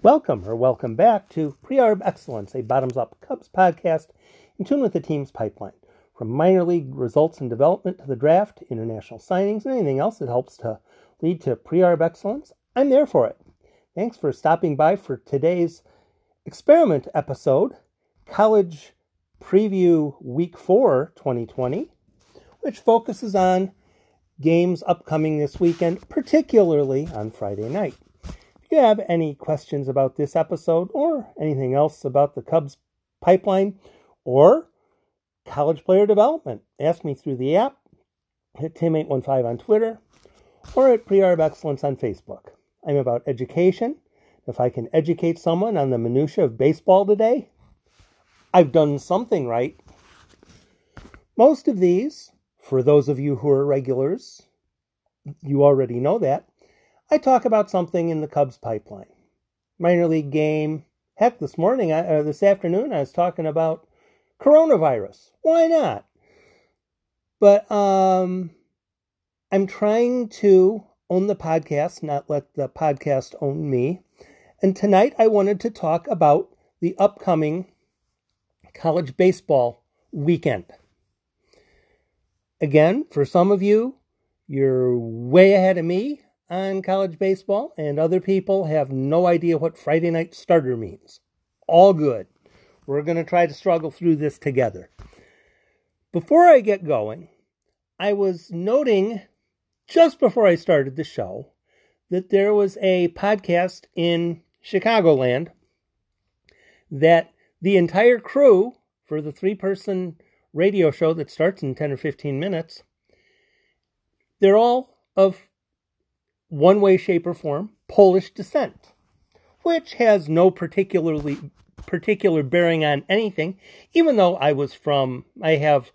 Welcome or welcome back to Pre-Arb Excellence, a bottoms-up Cubs podcast in tune with the team's pipeline. From minor league results and development to the draft, international signings, and anything else that helps to lead to Pre-Arb Excellence, I'm there for it. Thanks for stopping by for today's experiment episode, College Preview Week 4 2020, which focuses on games upcoming this weekend, particularly on Friday night. If you have any questions about this episode or anything else about the Cubs pipeline or college player development, ask me through the app, hit Tim815 on Twitter, or at Pre-Arb Excellence on Facebook. I'm about education. If I can educate someone on the minutia of baseball today, I've done something right. Most of these, for those of you who are regulars, you already know that, I talk about something in the Cubs pipeline. Minor league game. Heck, this morning, uh, this afternoon, I was talking about coronavirus. Why not? But um, I'm trying to own the podcast, not let the podcast own me. And tonight I wanted to talk about the upcoming college baseball weekend. Again, for some of you, you're way ahead of me on college baseball, and other people have no idea what Friday night starter means. All good. We're going to try to struggle through this together. Before I get going, I was noting just before I started the show that there was a podcast in Chicagoland that the entire crew for the three person radio show that starts in 10 or 15 minutes, they're all of one way, shape, or form, Polish descent, which has no particularly particular bearing on anything, even though I was from, I have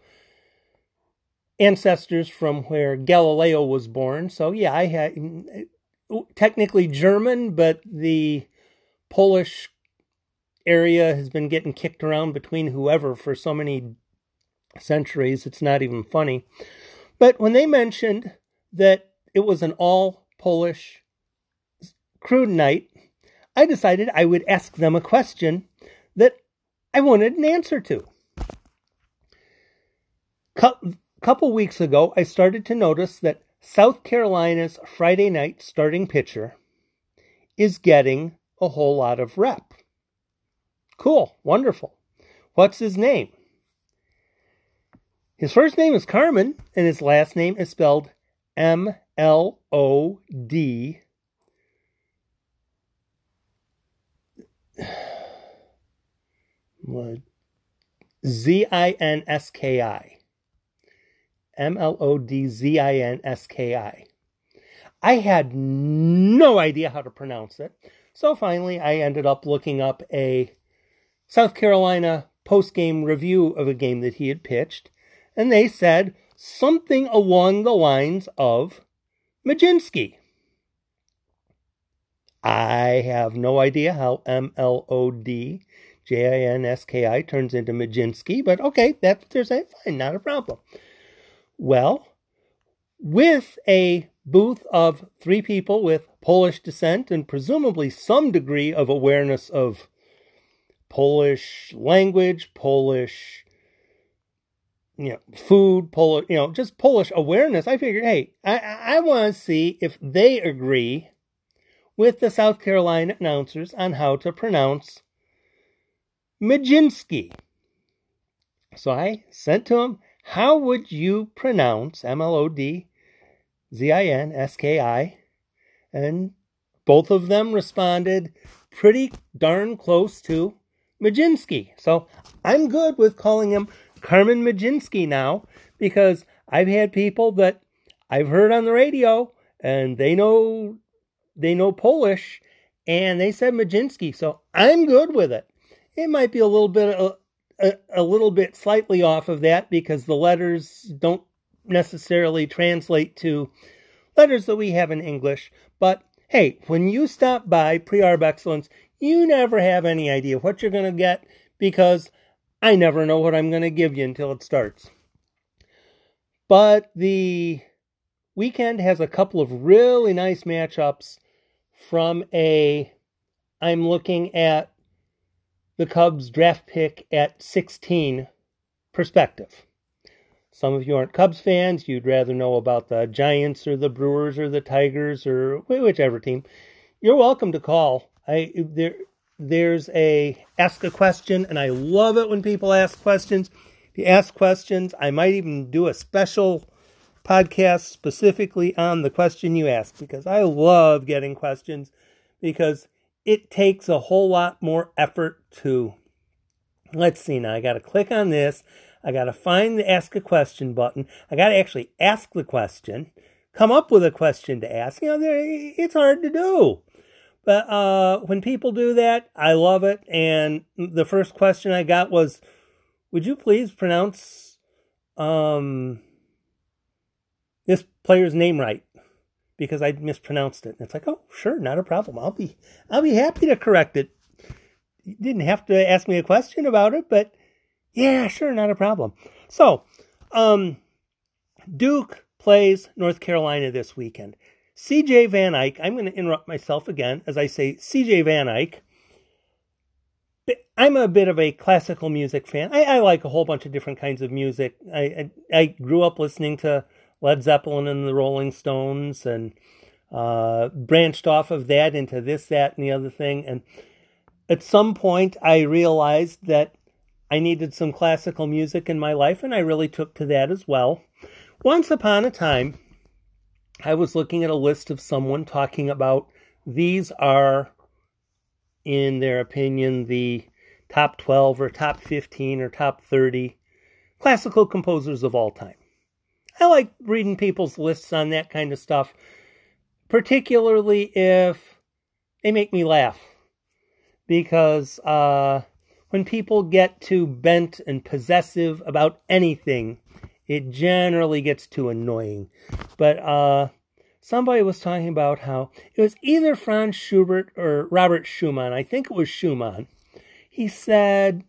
ancestors from where Galileo was born. So, yeah, I had mm, technically German, but the Polish area has been getting kicked around between whoever for so many centuries, it's not even funny. But when they mentioned that it was an all Polish crude night, I decided I would ask them a question that I wanted an answer to. A couple weeks ago, I started to notice that South Carolina's Friday night starting pitcher is getting a whole lot of rep. Cool, wonderful. What's his name? His first name is Carmen, and his last name is spelled M L O D Z I N S K I. M L O D Z I N S K I. I had no idea how to pronounce it. So finally, I ended up looking up a South Carolina post game review of a game that he had pitched. And they said something along the lines of Mlodzinski. I have no idea how M L O D J I N S K I turns into Majinski, but okay, that's what they're saying. Fine, not a problem. Well, with a booth of three people with Polish descent and presumably some degree of awareness of Polish language, Polish you know, food, Polish, you know, just Polish awareness, I figured, hey, I, I want to see if they agree with the South Carolina announcers on how to pronounce Majinski. So I sent to him, how would you pronounce M L O D Z I N S K I? And both of them responded pretty darn close to Majinski. So I'm good with calling him Carmen Mlodzinski now because I've had people that I've heard on the radio and they know they know Polish and they said Mlodzinski, so I'm good with it. It might be a little bit a, a, a little bit slightly off of that because the letters don't necessarily translate to letters that we have in English, but hey, when you stop by Pre-Arb Excellence, you never have any idea what you're going to get because I never know what I'm going to give you until it starts. But the weekend has a couple of really nice matchups from a I'm looking at the Cubs draft pick at 16 perspective. Some of you aren't Cubs fans. You'd rather know about the Giants or the Brewers or the Tigers or whichever team. You're welcome to call. I there there's a ask a question and I love it when people ask questions. If you ask questions, I might even do a special podcast specifically on the question you ask because I love getting questions because it takes a whole lot more effort to let's see now. I got to click on this. I got to find the ask a question button. I got to actually ask the question, come up with a question to ask. You know, it's hard to do. But uh, when people do that, I love it. And the first question I got was, would you please pronounce um, this player's name right? Because I mispronounced it. And it's like, oh, sure, not a problem. I'll be, I'll be happy to correct it. You didn't have to ask me a question about it, but yeah, sure, not a problem. So, um, Duke plays North Carolina this weekend. CJ Van Eyk, I'm going to interrupt myself again as I say CJ Van Eyk. I'm a bit of a classical music fan. I, I like a whole bunch of different kinds of music. I, I, I grew up listening to Led Zeppelin and the Rolling Stones and uh, branched off of that into this, that, and the other thing. And at some point, I realized that I needed some classical music in my life, and I really took to that as well. Once upon a time, I was looking at a list of someone talking about these are, in their opinion, the top 12 or top 15 or top 30 classical composers of all time. I like reading people's lists on that kind of stuff, particularly if they make me laugh. Because uh, when people get too bent and possessive about anything, it generally gets too annoying. But uh, somebody was talking about how it was either Franz Schubert or Robert Schumann. I think it was Schumann. He said,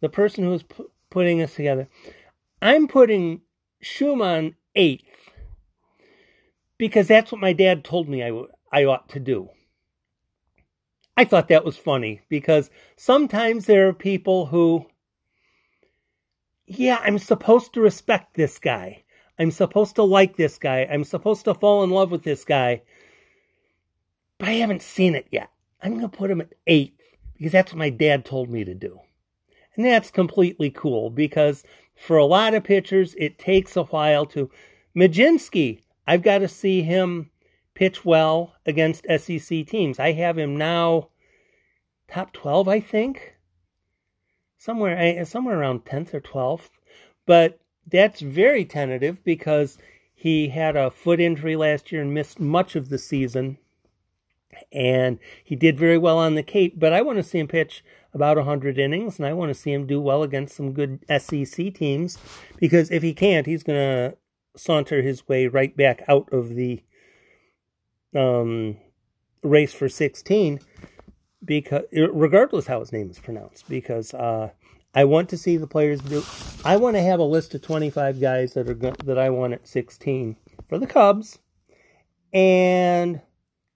the person who was pu- putting this together, I'm putting Schumann eighth because that's what my dad told me I, w- I ought to do. I thought that was funny because sometimes there are people who, yeah, I'm supposed to respect this guy. I'm supposed to like this guy. I'm supposed to fall in love with this guy. But I haven't seen it yet. I'm going to put him at eight because that's what my dad told me to do. And that's completely cool because for a lot of pitchers, it takes a while to. Mlodzinski, I've got to see him pitch well against SEC teams. I have him now top 12, I think. Somewhere eh, somewhere around 10th or 12th. But that's very tentative because he had a foot injury last year and missed much of the season. And he did very well on the Cape, but I want to see him pitch about 100 innings, and I want to see him do well against some good SEC teams because if he can't, he's going to saunter his way right back out of the um, race for 16 because regardless how his name is pronounced because uh, I want to see the players do I want to have a list of 25 guys that are go- that I want at 16 for the Cubs. And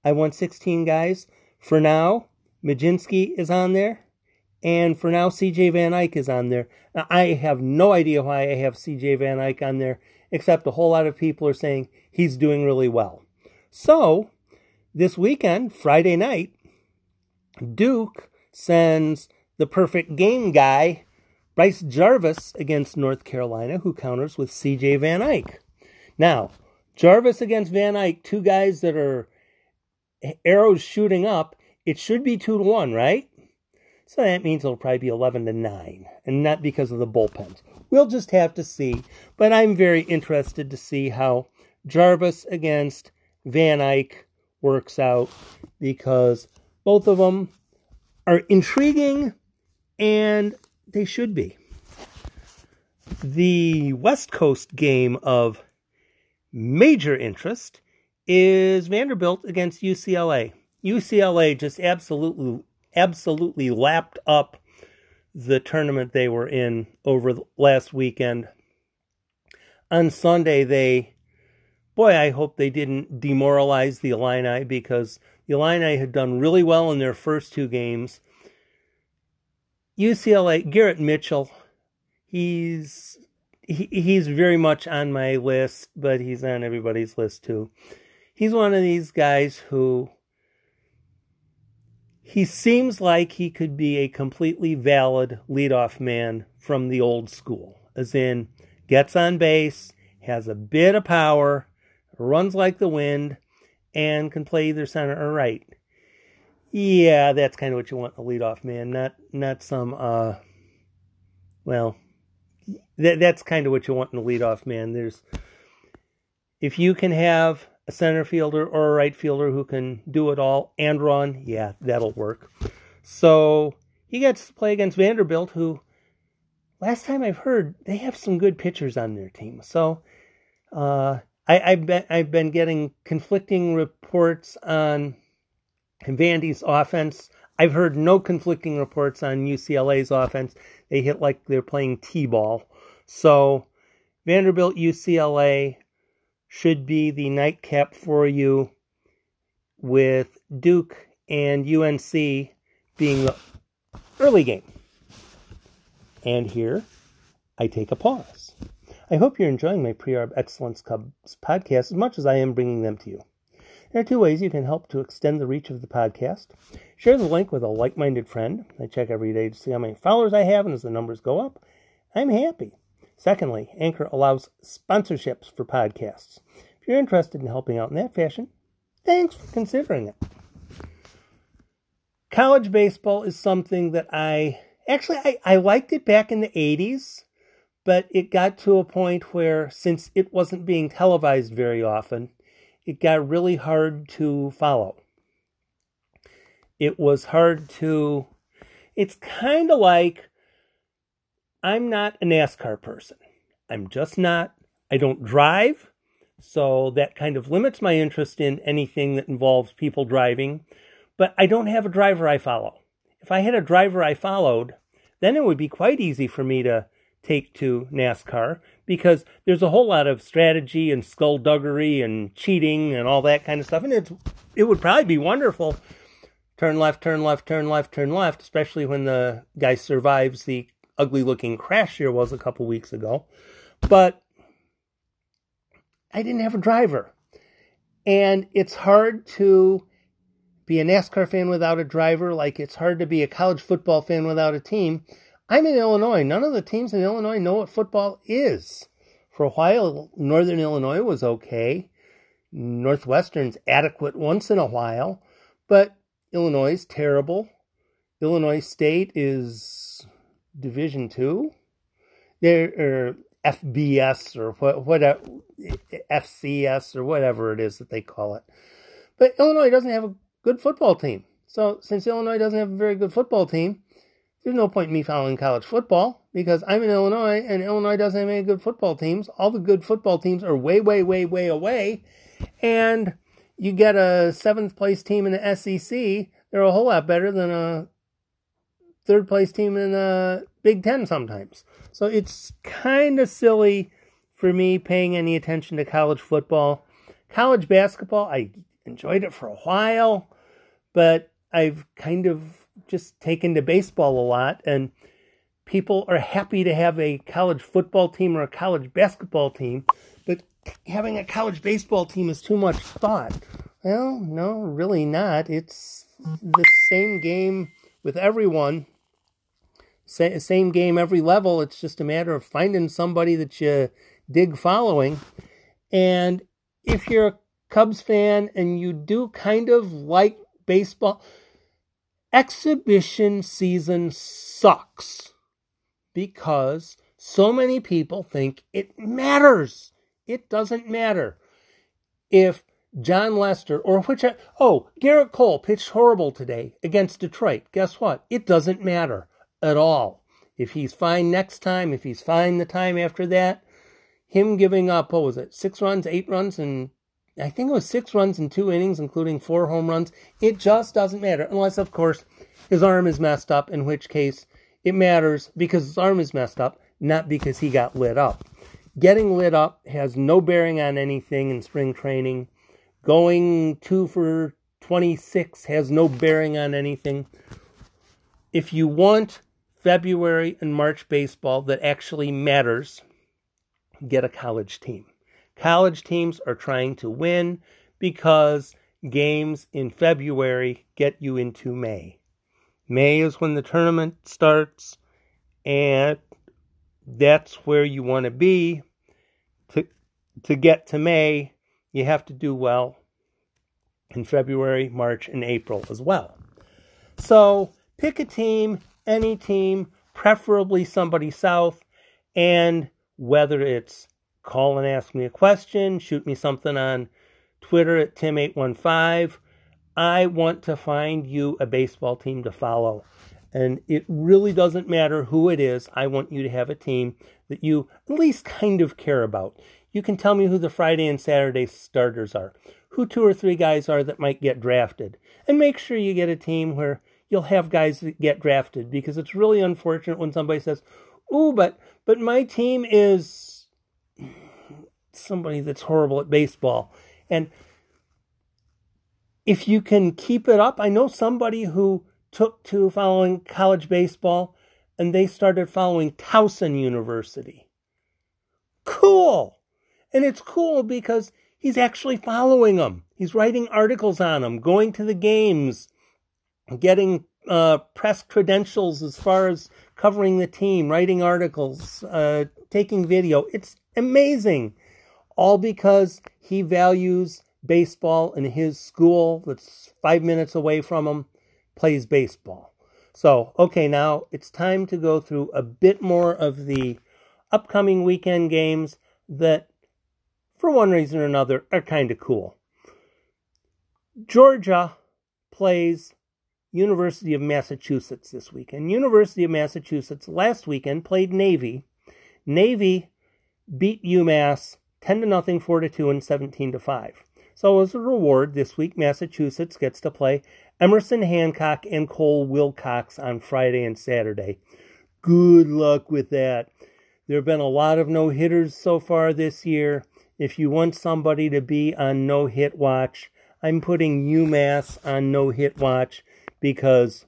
I want 16 guys. For now Mlodzinski is on there. And for now CJ Van Eyk is on there. Now, I have no idea why I have CJ Van Eyk on there except a whole lot of people are saying he's doing really well. So this weekend, Friday night, Duke sends the perfect game guy, Bryce Jarvis, against North Carolina, who counters with CJ Van Eyk. Now, Jarvis against Van Eyk, two guys that are arrows shooting up, it should be two to one, right? So that means it'll probably be 11 to 9, and not because of the bullpens. We'll just have to see. But I'm very interested to see how Jarvis against Van Eyk works out because both of them are intriguing and they should be. The West Coast game of major interest is Vanderbilt against UCLA. UCLA just absolutely absolutely lapped up the tournament they were in over last weekend. On Sunday they boy, I hope they didn't demoralize the Illini because Illini had done really well in their first two games. UCLA, Garrett Mitchell, he's he, he's very much on my list, but he's on everybody's list too. He's one of these guys who he seems like he could be a completely valid leadoff man from the old school, as in gets on base, has a bit of power, runs like the wind, and can play either center or right. Yeah, that's kind of what you want in a leadoff man, not not some uh well that that's kind of what you want in a leadoff man. There's if you can have a center fielder or a right fielder who can do it all and run, yeah, that'll work. So he gets to play against Vanderbilt, who last time I've heard they have some good pitchers on their team. So uh, I, have been I've been getting conflicting reports on Vandy's offense. I've heard no conflicting reports on UCLA's offense. They hit like they're playing T-ball. So Vanderbilt UCLA should be the nightcap for you with Duke and UNC being the early game. And here I take a pause. I hope you're enjoying my Pre-Arb Excellence Cubs podcast as much as I am bringing them to you. There are two ways you can help to extend the reach of the podcast. Share the link with a like minded friend. I check every day to see how many followers I have, and as the numbers go up, I'm happy. Secondly, Anchor allows sponsorships for podcasts. If you're interested in helping out in that fashion, thanks for considering it. College baseball is something that I actually I, I liked it back in the 80s, but it got to a point where since it wasn't being televised very often, it got really hard to follow. It was hard to it's kind of like I'm not a NASCAR person. I'm just not. I don't drive, so that kind of limits my interest in anything that involves people driving. But I don't have a driver I follow. If I had a driver I followed, then it would be quite easy for me to take to NASCAR because there's a whole lot of strategy and skullduggery and cheating and all that kind of stuff. And it's, it would probably be wonderful. Turn left, turn left, turn left, turn left, especially when the guy survives the ugly looking crash here was a couple weeks ago. But I didn't have a driver. And it's hard to be a NASCAR fan without a driver, like it's hard to be a college football fan without a team. I'm in Illinois. None of the teams in Illinois know what football is. For a while, Northern Illinois was okay. Northwestern's adequate once in a while, but Illinois is terrible. Illinois State is Division Two, there or FBS or what whatever FCS or whatever it is that they call it. But Illinois doesn't have a good football team. So since Illinois doesn't have a very good football team, there's no point in me following college football because I'm in Illinois and Illinois doesn't have any good football teams. All the good football teams are way, way, way, way away. And you get a seventh place team in the SEC, they're a whole lot better than a third place team in the Big Ten sometimes. So it's kind of silly for me paying any attention to college football. College basketball, I enjoyed it for a while, but I've kind of just taken to baseball a lot, and people are happy to have a college football team or a college basketball team, but having a college baseball team is too much thought. Well, no, really not. It's the same game with everyone same game every level. It's just a matter of finding somebody that you dig following. And if you're a Cubs fan and you do kind of like baseball, exhibition season sucks because so many people think it matters. It doesn't matter. If Jon Lester or which, oh, Gerrit Cole pitched horrible today against Detroit. Guess what? It doesn't matter at all. If he's fine next time, if he's fine the time after that, him giving up, what was it, six runs, eight runs, and I think it was six runs in two innings, including four home runs, it just doesn't matter. Unless, of course, his arm is messed up, in which case it matters because his arm is messed up, not because he got lit up. Getting lit up has no bearing on anything in spring training. Going two for 26 has no bearing on anything. If you want February and March baseball that actually matters, get a college team. College teams are trying to win because games in February get you into May. May is when the tournament starts, and that's where you want to be. To, to get to May, you have to do well in February, March, and April as well. So pick a team, any team, preferably somebody south, and whether it's call and ask me a question, shoot me something on Twitter at Tim815. I want to find you a baseball team to follow. And it really doesn't matter who it is. I want you to have a team that you at least kind of care about. You can tell me who the Friday and Saturday starters are, who two or three guys are that might get drafted. And make sure you get a team where you'll have guys that get drafted because it's really unfortunate when somebody says, "Ooh, but but my team is somebody that's horrible at baseball." And if you can keep it up, I know somebody who took to following college baseball and they started following Towson University. Cool. And it's cool because he's actually following them. He's writing articles on them, going to the games, getting uh, press credentials as far as covering the team, writing articles, uh, taking video. It's amazing. All because he values baseball and his school that's five minutes away from him plays baseball. So, okay, now it's time to go through a bit more of the upcoming weekend games that, for one reason or another, are kind of cool. Georgia plays University of Massachusetts this weekend. University of Massachusetts last weekend played Navy. Navy beat UMass 10 to nothing, 4 to 2 and 17 to 5. So as a reward this week Massachusetts gets to play Emerson Hancock and Cole Wilcox on Friday and Saturday. Good luck with that. There have been a lot of no hitters so far this year. If you want somebody to be on no hit watch, I'm putting UMass on no hit watch because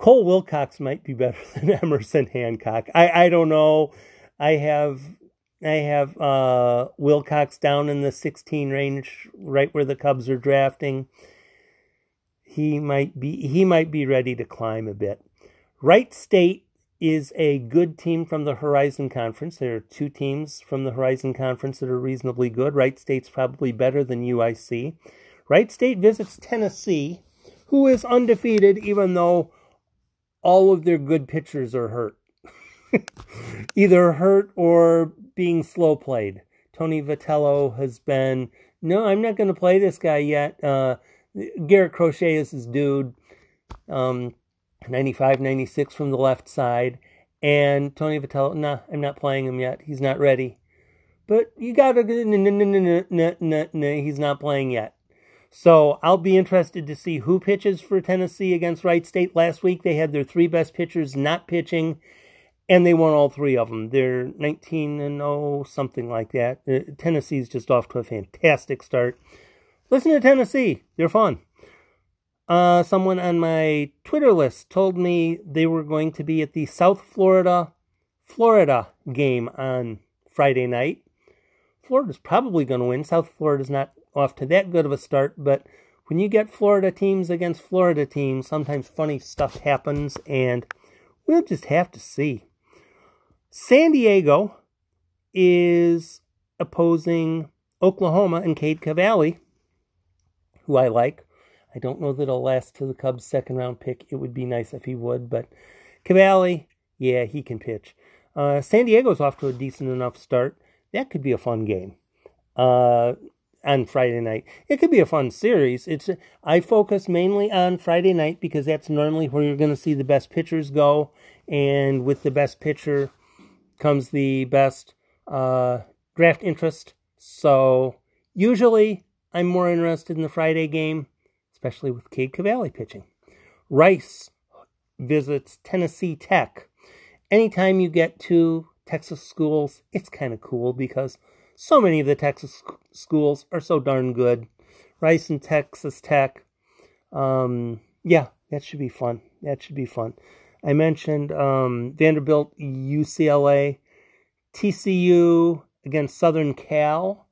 Cole Wilcox might be better than Emerson Hancock. I, I don't know. I have I have uh, Wilcox down in the 16 range, right where the Cubs are drafting. He might be he might be ready to climb a bit. Wright State is a good team from the Horizon Conference. There are two teams from the Horizon Conference that are reasonably good. Wright State's probably better than UIC. Wright State visits Tennessee, who is undefeated even though all of their good pitchers are hurt. Either hurt or being slow played. Tony Vitello has been, no, I'm not going to play this guy yet. Uh, Garrett Crochet is his dude. Um, 95, 96 from the left side. And Tony Vitello, nah, I'm not playing him yet. He's not ready. But you gotta, he's not playing yet. So I'll be interested to see who pitches for Tennessee against Wright State. Last week they had their three best pitchers not pitching, and they won all three of them. They're 19 and 0, something like that. Uh, Tennessee's just off to a fantastic start. Listen to Tennessee, they're fun. Uh, someone on my Twitter list told me they were going to be at the South Florida, Florida game on Friday night. Florida's probably going to win. South Florida's not off to that good of a start, but when you get Florida teams against Florida teams, sometimes funny stuff happens, and we'll just have to see. San Diego is opposing Oklahoma and Cade Cavalli, who I like. I don't know that he'll last to the Cubs' second round pick. It would be nice if he would, but Cavalli, yeah, he can pitch. Uh, San Diego's off to a decent enough start. That could be a fun game. Uh, on Friday night. It could be a fun series. It's I focus mainly on Friday night because that's normally where you're going to see the best pitchers go, and with the best pitcher comes the best uh, draft interest. So usually I'm more interested in the Friday game, especially with Cade Cavalli pitching. Rice visits Tennessee Tech. Anytime you get to Texas schools, it's kind of cool because so many of the Texas schools are so darn good. Rice and Texas Tech. Um, yeah, that should be fun. That should be fun. I mentioned um, Vanderbilt, UCLA, TCU against Southern Cal.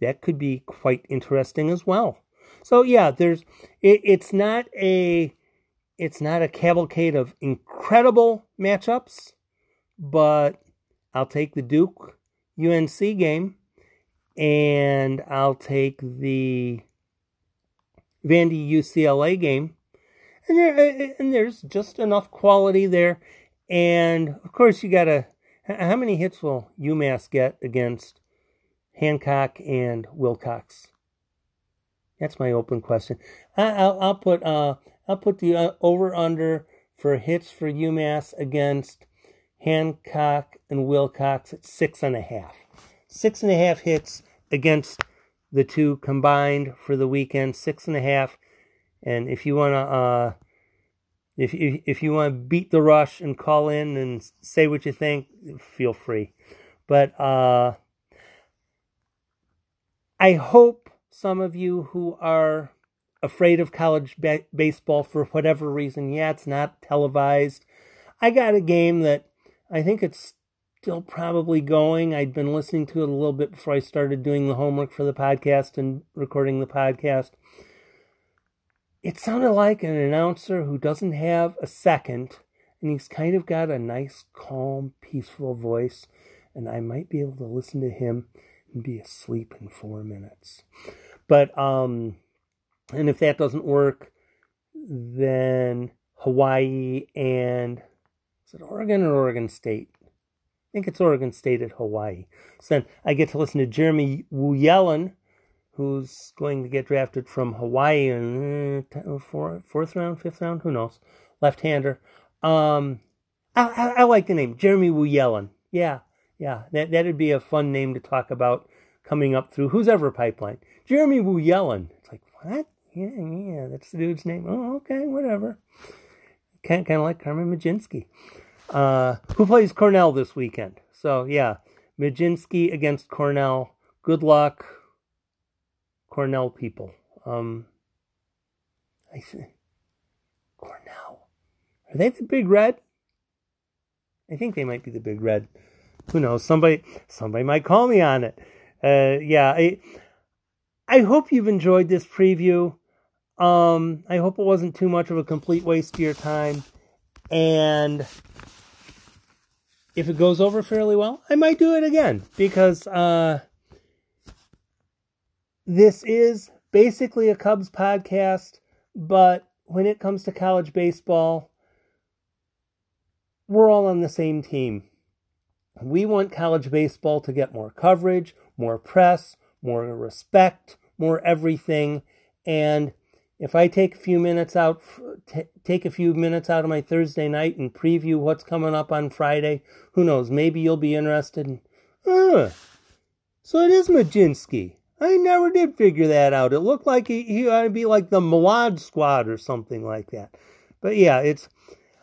That could be quite interesting as well. So yeah, there's it, it's not a it's not a cavalcade of incredible matchups, but I'll take the Duke UNC game and I'll take the Vandy UCLA game. And, there, and there's just enough quality there. And of course, you got to. How many hits will UMass get against Hancock and Wilcox? That's my open question. I, will I'll put uh I'll put the uh, over under for hits for UMass against Hancock and Wilcox at six and a half. Six and a half hits against the two combined for the weekend. Six and a half. And if you wanna uh if if, if you want to beat the rush and call in and say what you think, feel free. But uh I hope some of you who are afraid of college ba- baseball for whatever reason, yeah, it's not televised. I got a game that I think it's still probably going. I'd been listening to it a little bit before I started doing the homework for the podcast and recording the podcast. It sounded like an announcer who doesn't have a second, and he's kind of got a nice, calm, peaceful voice, and I might be able to listen to him and be asleep in four minutes. But, um, and if that doesn't work, then Hawaii and, is it Oregon or Oregon State? I think it's Oregon State at Hawaii. So then I get to listen to Jeremy Wu-Yelland, who's going to get drafted from Hawaii in uh, fourth, fourth round, fifth round, who knows? Left-hander. Um, I, I, I like the name Jeremy Wu-Yelland. Yeah, yeah, that that'd be a fun name to talk about coming up through who's ever pipeline. Jeremy Wu-Yelland. It's like what? Yeah, yeah, that's the dude's name. Oh, okay, whatever. Kind kind of like Carmen Mlodzinski, uh, who plays Cornell this weekend. So yeah, Mlodzinski against Cornell. Good luck, Cornell people. Um, I see. Cornell. Are they the big red? I think they might be the big red who knows? Somebody somebody might call me on it. Uh, yeah, I I hope you've enjoyed this preview. Um, I hope it wasn't too much of a complete waste of your time. And if it goes over fairly well, I might do it again because uh, this is basically a Cubs podcast, but when it comes to college baseball, we're all on the same team. We want college baseball to get more coverage, more press, more respect, more everything. And if I take a few minutes out, t- take a few minutes out of my Thursday night and preview what's coming up on Friday, who knows? Maybe you'll be interested. In, uh, so it is Mlodzinski. I never did figure that out. It looked like he, he ought to be like the Malad squad or something like that. But yeah, it's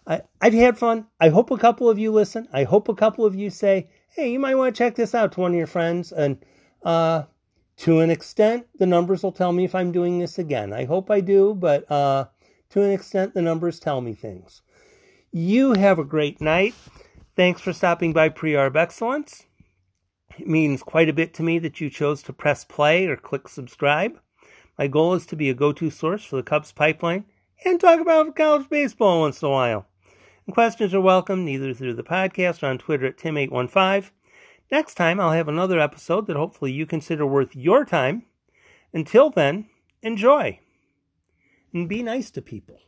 I, I've had fun. I hope a couple of you listen. I hope a couple of you say, hey, you might want to check this out to one of your friends. And uh, to an extent, the numbers will tell me if I'm doing this again. I hope I do, but uh, to an extent, the numbers tell me things. You have a great night. Thanks for stopping by Pre-Arb Excellence. It means quite a bit to me that you chose to press play or click subscribe. My goal is to be a go to source for the Cubs pipeline and talk about college baseball once in a while. And questions are welcome either through the podcast or on Twitter at Tim815. Next time, I'll have another episode that hopefully you consider worth your time. Until then, enjoy and be nice to people.